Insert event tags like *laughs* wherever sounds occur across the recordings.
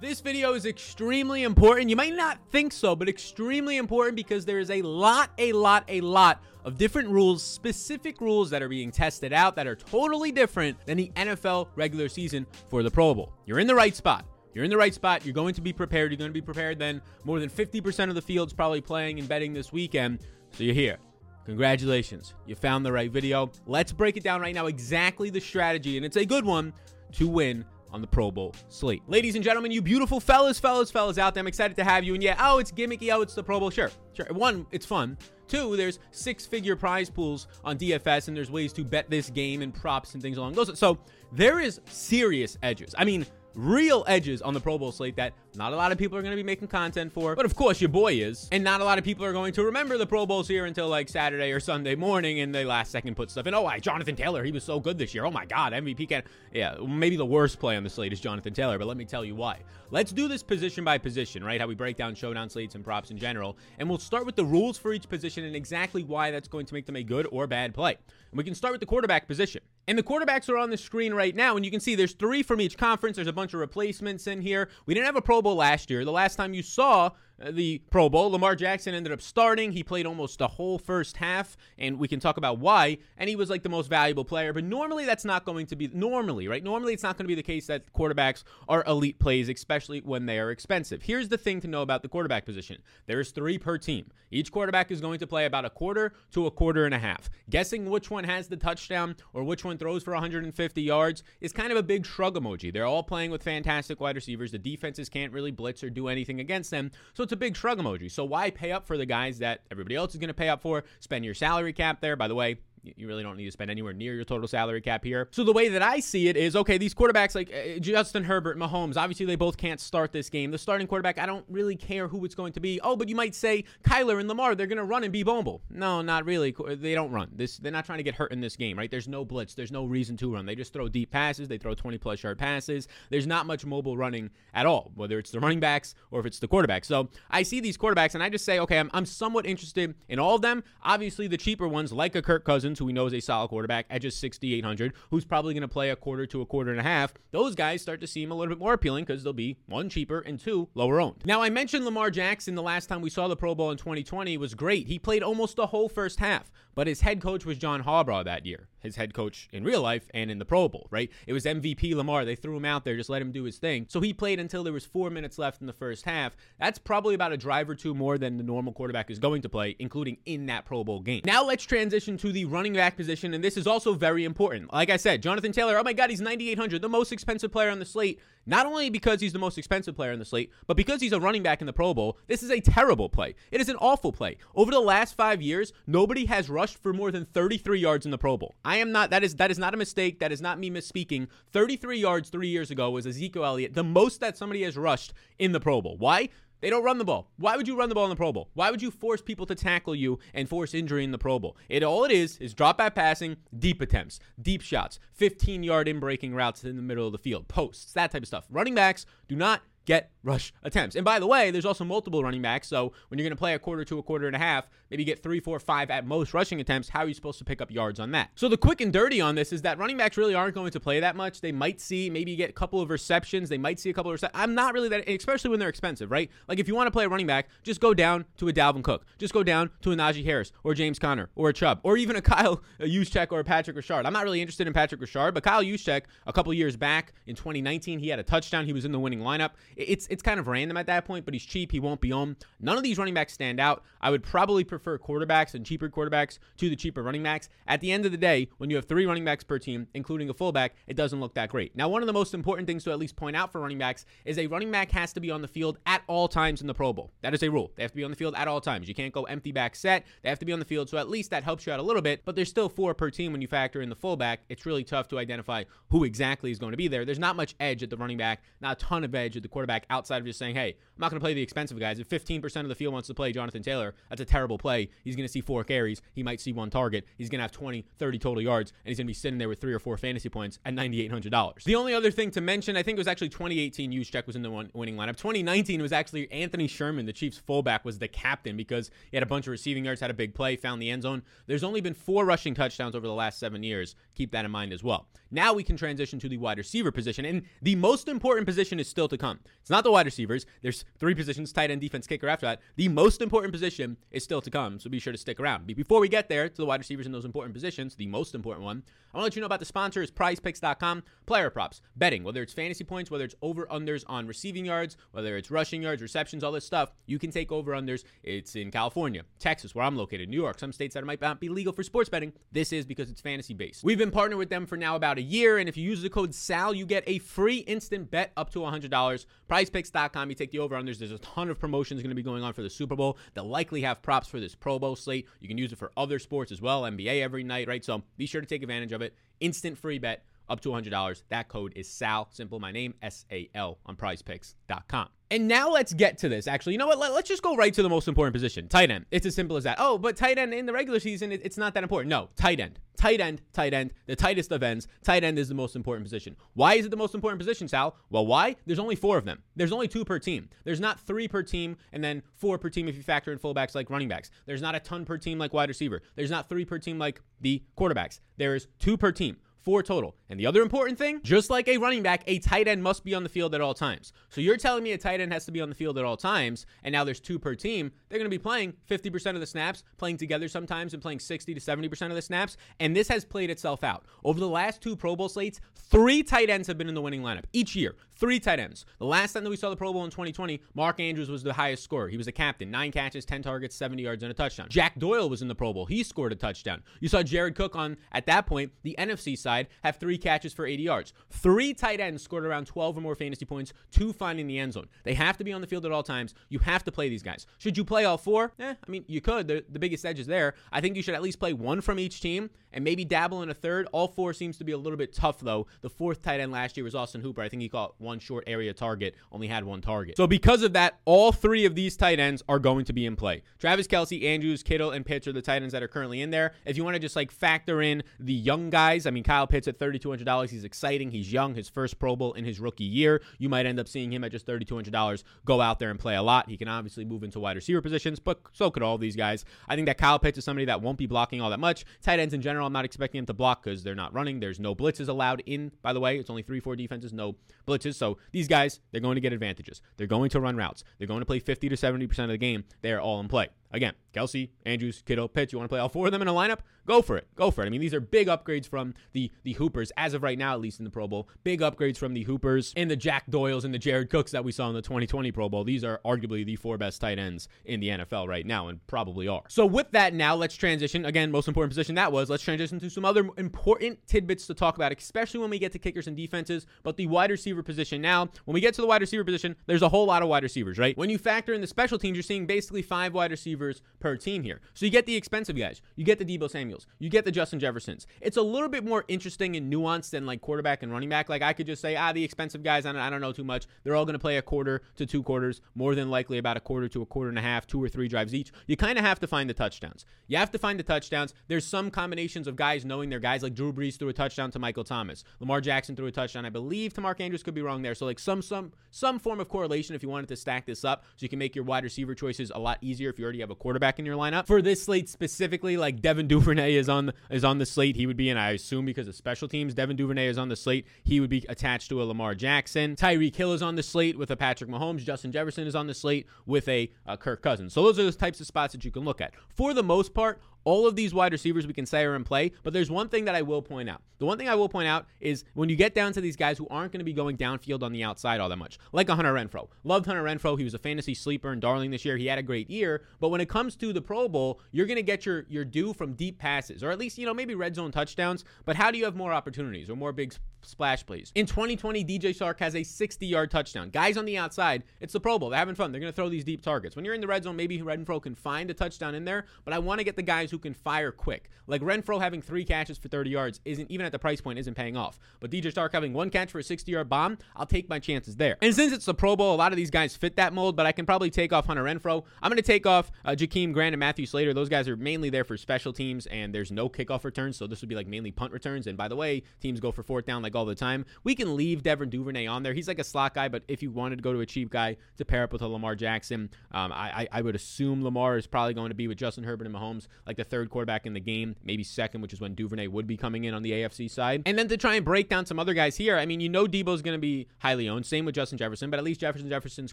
This video is extremely important. You might not think so, but extremely important because there is a lot, a lot, a lot of different rules, specific rules that are being tested out that are totally different than the NFL regular season for the Pro Bowl. You're in the right spot. You're in the right spot. You're going to be prepared. You're going to be prepared then. More than 50% of the field's probably playing and betting this weekend. So you're here. Congratulations. You found the right video. Let's break it down right now exactly the strategy, and it's a good one to win on the Pro Bowl slate. Ladies and gentlemen, you beautiful fellas, fellas, fellas out there, I'm excited to have you. And yeah, oh, it's gimmicky. Oh, it's the Pro Bowl. Sure, sure. One, it's fun. Two, there's six figure prize pools on DFS, and there's ways to bet this game and props and things along those. So there is serious edges. I mean, real edges on the Pro Bowl slate that not a lot of people are going to be making content for, but of course your boy is. And not a lot of people are going to remember the Pro Bowls here until like Saturday or Sunday morning and they last second put stuff in. Oh, I, Jonathan Taylor, he was so good this year. Oh my God, MVP can. Yeah, maybe the worst play on the slate is Jonathan Taylor, but let me tell you why. Let's do this position by position, right? How we break down showdown slates and props in general. And we'll start with the rules for each position and exactly why that's going to make them a good or bad play. And we can start with the quarterback position. And the quarterbacks are on the screen right now, and you can see there's three from each conference. There's a bunch of replacements in here. We didn't have a Pro Bowl last year. The last time you saw Uh, the Pro Bowl. Lamar Jackson ended up starting. He played almost the whole first half, and we can talk about why. And he was like the most valuable player. But normally, that's not going to be normally, right? Normally, it's not going to be the case that quarterbacks are elite plays, especially when they are expensive. Here's the thing to know about the quarterback position there's three per team. Each quarterback is going to play about a quarter to a quarter and a half. Guessing which one has the touchdown or which one throws for 150 yards is kind of a big shrug emoji. They're all playing with fantastic wide receivers. The defenses can't really blitz or do anything against them. So it's a big shrug emoji. So why pay up for the guys that everybody else is going to pay up for? Spend your salary cap there. By the way, you really don't need to spend anywhere near your total salary cap here. So the way that I see it is okay, these quarterbacks like uh, Justin Herbert, Mahomes, obviously they both can't start this game. The starting quarterback, I don't really care who it's going to be. Oh, but you might say Kyler and Lamar, they're going to run and be bumble. No, not really. They don't run. This they're not trying to get hurt in this game, right? There's no blitz. There's no reason to run. They just throw deep passes. They throw 20 plus yard passes. There's not much mobile running at all, whether it's the running backs or if it's the quarterback. So I see these quarterbacks and I just say, okay, I'm, I'm somewhat interested in all of them. Obviously, the cheaper ones like a Kirk Cousins, who we know is a solid quarterback at just 6,800, who's probably going to play a quarter to a quarter and a half, those guys start to seem a little bit more appealing because they'll be one cheaper and two lower owned. Now, I mentioned Lamar Jackson the last time we saw the Pro Bowl in 2020 was great. He played almost the whole first half, but his head coach was John Harbaugh that year, his head coach in real life and in the Pro Bowl, right? It was MVP Lamar. They threw him out there, just let him do his thing. So he played until there was four minutes left in the first half. That's probably about a drive or two more than the normal quarterback is going to play, including in that Pro Bowl game. Now let's transition to the running back position, and this is also very important. Like I said, Jonathan Taylor, oh my God, he's 9,800, the most expensive player on the slate. Not only because he's the most expensive player on the slate, but because he's a running back in the Pro Bowl. This is a terrible play. It is an awful play. Over the last five years, nobody has rushed for more than 33 yards in the Pro Bowl. I am not. That is that is not a mistake. That is not me misspeaking. 33 yards three years ago was Ezekiel Elliott, the most that somebody has rushed in the Pro Bowl. Why? They don't run the ball. Why would you run the ball in the Pro Bowl? Why would you force people to tackle you and force injury in the Pro Bowl? It all it is is drop back passing, deep attempts, deep shots, 15 yard in breaking routes in the middle of the field, posts, that type of stuff. Running backs do not get rush attempts. And by the way, there's also multiple running backs. So when you're going to play a quarter to a quarter and a half, maybe get three, four, five at most rushing attempts, how are you supposed to pick up yards on that? So the quick and dirty on this is that running backs really aren't going to play that much. They might see maybe get a couple of receptions. They might see a couple of receptions. I'm not really that, especially when they're expensive, right? Like if you want to play a running back, just go down to a Dalvin Cook. Just go down to a Najee Harris or James Conner or a Chubb or even a *laughs* Kyle Juszczyk or a Patrick Ricard. I'm not really interested in Patrick Ricard, but Kyle Juszczyk a couple years back in 2019, he had a touchdown. He was in the winning lineup. It's it's kind of random at that point, but he's cheap. He won't be on. None of these running backs stand out. I would probably prefer quarterbacks and cheaper quarterbacks to the cheaper running backs. At the end of the day, when you have three running backs per team, including a fullback, it doesn't look that great. Now, one of the most important things to at least point out for running backs is a running back has to be on the field at all times in the Pro Bowl. That is a rule. They have to be on the field at all times. You can't go empty back set. They have to be on the field, so at least that helps you out a little bit, but there's still four per team when you factor in the fullback. It's really tough to identify who exactly is going to be there. There's not much edge at the running back, not a ton of edge at the quarterback outside of just saying, hey, I'm not going to play the expensive guys. If 15% of the field wants to play Jonathan Taylor, that's a terrible play. He's going to see four carries. He might see one target. He's going to have 20, 30 total yards, and he's going to be sitting there with three or four fantasy points at $9,800. The only other thing to mention, I think it was actually 2018 Juszczyk was in the one winning lineup. 2019 was actually Anthony Sherman, the Chiefs fullback, was the captain because he had a bunch of receiving yards, had a big play, found the end zone. There's only been four rushing touchdowns over the last seven years. Keep that in mind as well. Now we can transition to the wide receiver position, and the most important position is still to come. It's not the wide receivers. There's three positions, tight end, defense, kicker after that. The most important position is still to come, so be sure to stick around. Before we get there to the wide receivers in those important positions, the most important one, I want to let you know about the sponsor is prizepicks.com, player props, betting, whether it's fantasy points, whether it's over-unders on receiving yards, whether it's rushing yards, receptions, all this stuff, you can take over-unders. It's in California, Texas, where I'm located, New York, some states that might not be legal for sports betting. This is because it's fantasy based. We've been partnered with them for now about a year, and if you use the code SAL, you get a free instant bet up to $100. PrizePicks.com, you take the over-unders. There's a ton of promotions going to be going on for the Super Bowl. They'll likely have props for this Pro Bowl slate. You can use it for other sports as well, NBA every night, right? So be sure to take advantage of it. Instant free bet up to $100. That code is SAL, simple, my name, S A L, on prizepicks.com. And now let's get to this. Actually, you know what? Let, us just go right to the most important position tight end. It's as simple as that. Oh, but tight end in the regular season, it, it's not that important. No, tight end. Tight end, tight end, the tightest of ends. Tight end is the most important position. Why is it the most important position, Sal? Well, why? There's only four of them. There's only two per team. There's not three per team and then four per team if you factor in fullbacks like running backs. There's not a ton per team like wide receiver. There's not three per team like the quarterbacks. There is two per team four total. And the other important thing, just like a running back, a tight end must be on the field at all times. So you're telling me a tight end has to be on the field at all times, and now there's two per team. They're going to be playing 50% of the snaps, playing together sometimes, and playing 60 to 70% of the snaps. And this has played itself out. Over the last two Pro Bowl slates, three tight ends have been in the winning lineup each year. Three tight ends. The last time that we saw the Pro Bowl in 2020, Mark Andrews was the highest scorer. He was the captain, nine catches, 10 targets, 70 yards, and a touchdown. Jack Doyle was in the Pro Bowl. He scored a touchdown. You saw Jared Cook on, at that point, the NFC side, have three catches for 80 yards. Three tight ends scored around 12 or more fantasy points, two finding the end zone. They have to be on the field at all times. You have to play these guys. Should you play all four? Eh, I mean, you could. The, the biggest edge is there. I think you should at least play one from each team and maybe dabble in a third. All four seems to be a little bit tough, though. The fourth tight end last year was Austin Hooper. I think he caught one short area target only had one target. So because of that, all three of these tight ends are going to be in play. Travis Kelce, Andrews, Kittle, and Pitts are the tight ends that are currently in there. If you want to just like factor in the young guys, I mean, Kyle Pitts at $3,200, he's exciting. He's young, his first Pro Bowl in his rookie year. You might end up seeing him at just $3,200 go out there and play a lot. He can obviously move into wide receiver positions, but so could all these guys. I think that Kyle Pitts is somebody that won't be blocking all that much. Tight ends in general, I'm not expecting him to block because they're not running. There's no blitzes allowed in, by the way. It's only 3 4 defenses, no blitzes. So these guys, they're going to get advantages. They're going to run routes. They're going to play 50 to 70% of the game. They're all in play. Again, Kelce, Andrews, Kittle, Pitts. You want to play all four of them in a lineup? Go for it. Go for it. I mean, these are big upgrades from the the Hoopers as of right now, at least in the Pro Bowl. Big upgrades from the Hoopers and the Jack Doyles and the Jared Cooks that we saw in the 2020 Pro Bowl. These are arguably the four best tight ends in the NFL right now, and probably are. So with that, now let's transition. Again, most important position that was. Let's transition to some other important tidbits to talk about, especially when we get to kickers and defenses. But the wide receiver position now, when we get to the wide receiver position, there's a whole lot of wide receivers, right? When you factor in the special teams, you're seeing basically five wide receivers per team here. So you get the expensive guys, you get the Deebo Samuels, you get the Justin Jeffersons. It's a little bit more interesting and nuanced than like quarterback and running back. Like I could just say, ah, the expensive guys, I don't, I don't know too much. They're all going to play a quarter to two quarters, more than likely about a quarter to a quarter and a half, two or three drives each. You kind of have to find the touchdowns. You have to find the touchdowns. There's some combinations of guys knowing their guys, like Drew Brees threw a touchdown to Michael Thomas, Lamar Jackson threw a touchdown, I believe, to Mark Andrews. Could be wrong there. So like some some some form of correlation if you wanted to stack this up, so you can make your wide receiver choices a lot easier if you already have a quarterback in your lineup. For this slate specifically, like Devin Duvernay is on the, is on the slate. He would be, and I assume because of special teams, Devin Duvernay is on the slate. He would be attached to a Lamar Jackson. Tyreek Hill is on the slate with a Patrick Mahomes. Justin Jefferson is on the slate with a uh, Kirk Cousins. So those are the types of spots that you can look at. For the most part, all of these wide receivers we can say are in play, but there's one thing that I will point out. The one thing I will point out is when you get down to these guys who aren't going to be going downfield on the outside all that much, like a Hunter Renfrow. Loved Hunter Renfrow. He was a fantasy sleeper and darling this year. He had a great year, but when it comes to the Pro Bowl, you're going to get your your due from deep passes, or at least you know maybe red zone touchdowns. But how do you have more opportunities or more big splash plays? In 2020, DJ Chark has a 60-yard touchdown. Guys on the outside, it's the Pro Bowl. They're having fun. They're going to throw these deep targets. When you're in the red zone, maybe Renfrow can find a touchdown in there, but I want to get the guys who can fire quick. Like Renfrow having three catches for 30 yards isn't even at the price point isn't paying off. But DJ Chark having one catch for a 60 yard bomb, I'll take my chances there. And since it's the Pro Bowl, a lot of these guys fit that mold, but I can probably take off Hunter Renfrow. I'm going to take off uh, Jakeem Grant and Matthew Slater. Those guys are mainly there for special teams, and there's no kickoff returns, so this would be like mainly punt returns. And by the way, teams go for fourth down like like all the time. We can leave Devin Duvernay on there. He's like a slot guy, but if you wanted to go to a cheap guy to pair up with a Lamar Jackson, um, I, I would assume Lamar is probably going to be with Justin Herbert and Mahomes, like the third quarterback in the game, maybe second, which is when Duvernay would be coming in on the AFC side. And then to try and break down some other guys here, I mean, you know Deebo's going to be highly owned. Same with Justin Jefferson, but at least Jefferson Jefferson's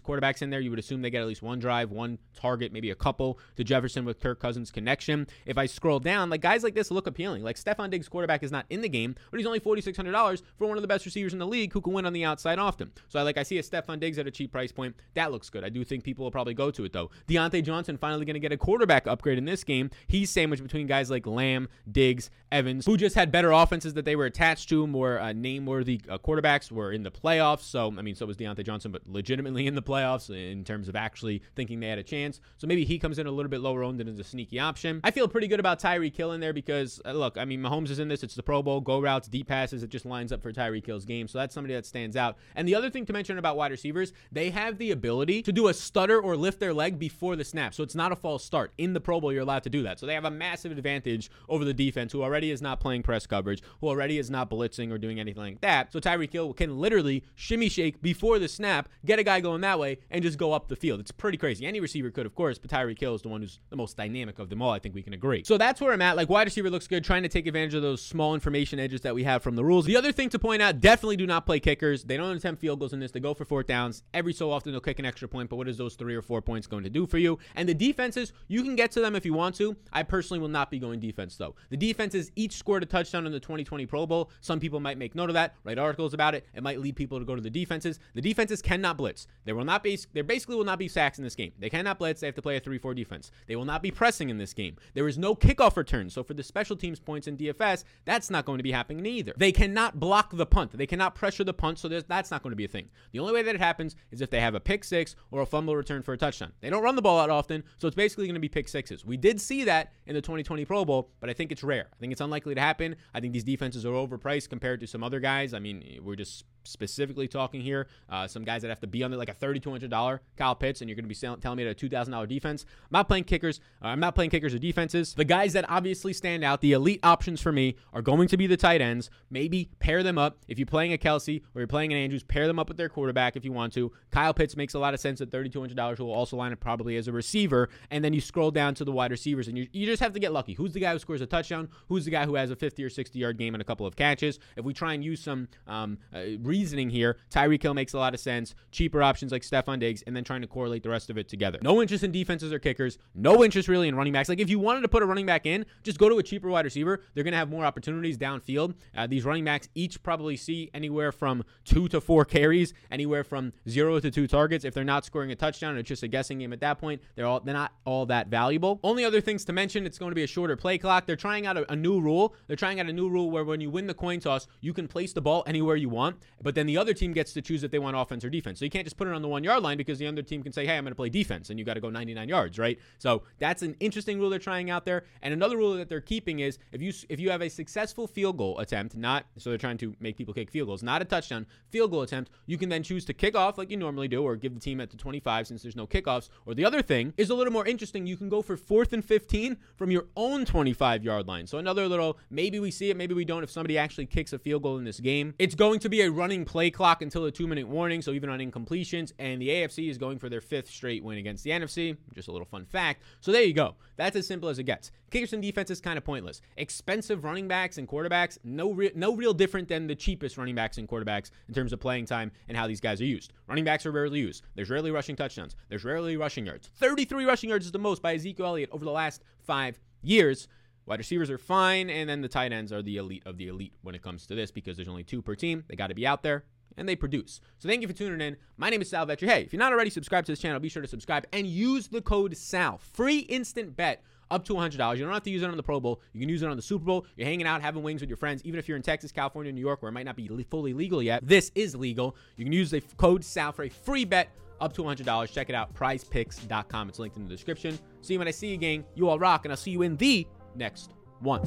quarterbacks in there. You would assume they get at least one drive, one target, maybe a couple to Jefferson with Kirk Cousins connection. If I scroll down, like guys like this look appealing. Like Stefon Diggs, quarterback, is not in the game, but he's only $4,600 for one of the best receivers in the league who can win on the outside often. So I like I see a Stefon Diggs at a cheap price point. That looks good. I do think people will probably go to it though. Diontae Johnson finally going to get a quarterback upgrade in this game. He's sandwiched between guys like Lamb, Diggs, Evans, who just had better offenses that they were attached to, more uh, name-worthy uh, quarterbacks were in the playoffs. So I mean, so was Diontae Johnson, but legitimately in the playoffs in terms of actually thinking they had a chance. So maybe he comes in a little bit lower owned and is a sneaky option. I feel pretty good about Tyreek Hill in there because uh, look, I mean, Mahomes is in this. It's the Pro Bowl, go routes, deep passes. It just lines up for Tyreek Hill's game. So that's somebody that stands out. And the other thing to mention about wide receivers, they have the ability to do a stutter or lift their leg before the snap. So it's not a false start. In the Pro Bowl, you're allowed to do that. So they have a massive advantage over the defense, who already is not playing press coverage, who already is not blitzing or doing anything like that. So Tyreek Hill can literally shimmy shake before the snap, get a guy going that way, and just go up the field. It's pretty crazy. Any receiver could, of course, but Tyreek Hill is the one who's the most dynamic of them all. I think we can agree. So that's where I'm at. Like wide receiver looks good, trying to take advantage of those small information edges that we have from the rules. The other thing to point out, definitely do not play kickers. They don't attempt field goals in this. They go for fourth downs. Every so often they'll kick an extra point, but what is those three or four points going to do for you? And the defenses, you can get to them if you want to. I personally will not be going defense though. The defenses each scored a touchdown in the 2020 Pro Bowl. Some people might make note of that, write articles about it. It might lead people to go to the defenses. The defenses cannot blitz. There will not be there basically will not be sacks in this game. They cannot blitz. They have to play a 3-4 defense. They will not be pressing in this game. There is no kickoff return. So for the special teams points in DFS, that's not going to be happening either. They cannot block the punt. They cannot pressure the punt, so that's not going to be a thing. The only way that it happens is if they have a pick six or a fumble return for a touchdown. They don't run the ball out often, so it's basically going to be pick sixes. We did see that in the 2020 Pro Bowl, but I think it's rare. I think it's unlikely to happen. I think these defenses are overpriced compared to some other guys. I mean, we're just specifically talking here. Uh, some guys that have to be under like a $3,200 Kyle Pitts, and you're going to be sell- telling me that a $2,000 defense. I'm not playing kickers. Uh, I'm not playing kickers or defenses. The guys that obviously stand out, the elite options for me, are going to be the tight ends. Maybe pair them up. If you're playing a Kelce or you're playing an Andrews, pair them up with their quarterback if you want to. Kyle Pitts makes a lot of sense at $3,200, who will also line up probably as a receiver. And then you scroll down to the wide receivers, and you, you just have to get lucky. Who's the guy who scores a touchdown? Who's the guy who has a 50 or 60 yard game and a couple of catches? If we try and use some um, uh, reasoning here, Tyreek Hill makes a lot of sense. Cheaper options like Stefon Diggs, and then trying to correlate the rest of it together. No interest in defenses or kickers. No interest really in running backs. Like if you wanted to put a running back in, just go to a cheaper wide receiver. They're going to have more opportunities downfield. Uh, these running backs each probably see anywhere from two to four carries, anywhere from zero to two targets. If they're not scoring a touchdown, it's just a guessing game at that point. They're all they're not all that valuable. Only other things to mention, it's going to be a shorter play clock. They're trying out a, a new rule. They're trying out a new rule where when you win the coin toss, you can place the ball anywhere you want, but then the other team gets to choose if they want offense or defense. So you can't just put it on the one yard line because the other team can say, hey, I'm going to play defense, and you got to go 99 yards, right? So that's an interesting rule they're trying out there. And another rule that they're keeping is if you if you have a successful field goal attempt, not so they're trying to make people kick field goals, not a touchdown, field goal attempt, you can then choose to kick off like you normally do, or give the team at the 25 since there's no kickoffs. Or the other thing is a little more interesting. You can go for fourth and 15 from your own 25 yard line. So another little maybe we see it, maybe we don't. If somebody actually kicks a field goal in this game, it's going to be a running play clock until the two minute warning. So even on incompletions, and the AFC is going for their fifth straight win against the NFC. Just a little fun fact. So there you go. That's as simple as it gets. Kickers and defense is kind of pointless. Expensive running backs and quarterbacks, no re- no real different than the cheapest running backs and quarterbacks in terms of playing time and how these guys are used. Running backs are rarely used. There's rarely rushing touchdowns. There's rarely rushing yards. 33 rushing yards is the most by Ezekiel Elliott over the last five years. Wide receivers are fine, and then the tight ends are the elite of the elite when it comes to this because there's only two per team. They got to be out there and they produce. So thank you for tuning in. My name is Sal Vetri. Hey, if you're not already subscribed to this channel, be sure to subscribe and use the code SAL. Free instant bet up to $100. You don't have to use it on the Pro Bowl. You can use it on the Super Bowl. You're hanging out, having wings with your friends. Even if you're in Texas, California, New York, where it might not be fully legal yet, this is legal. You can use the code SAL for a free bet up to $100. Check it out, prizepicks.com. It's linked in the description. See you when I see you, gang. You all rock, and I'll see you in the next one.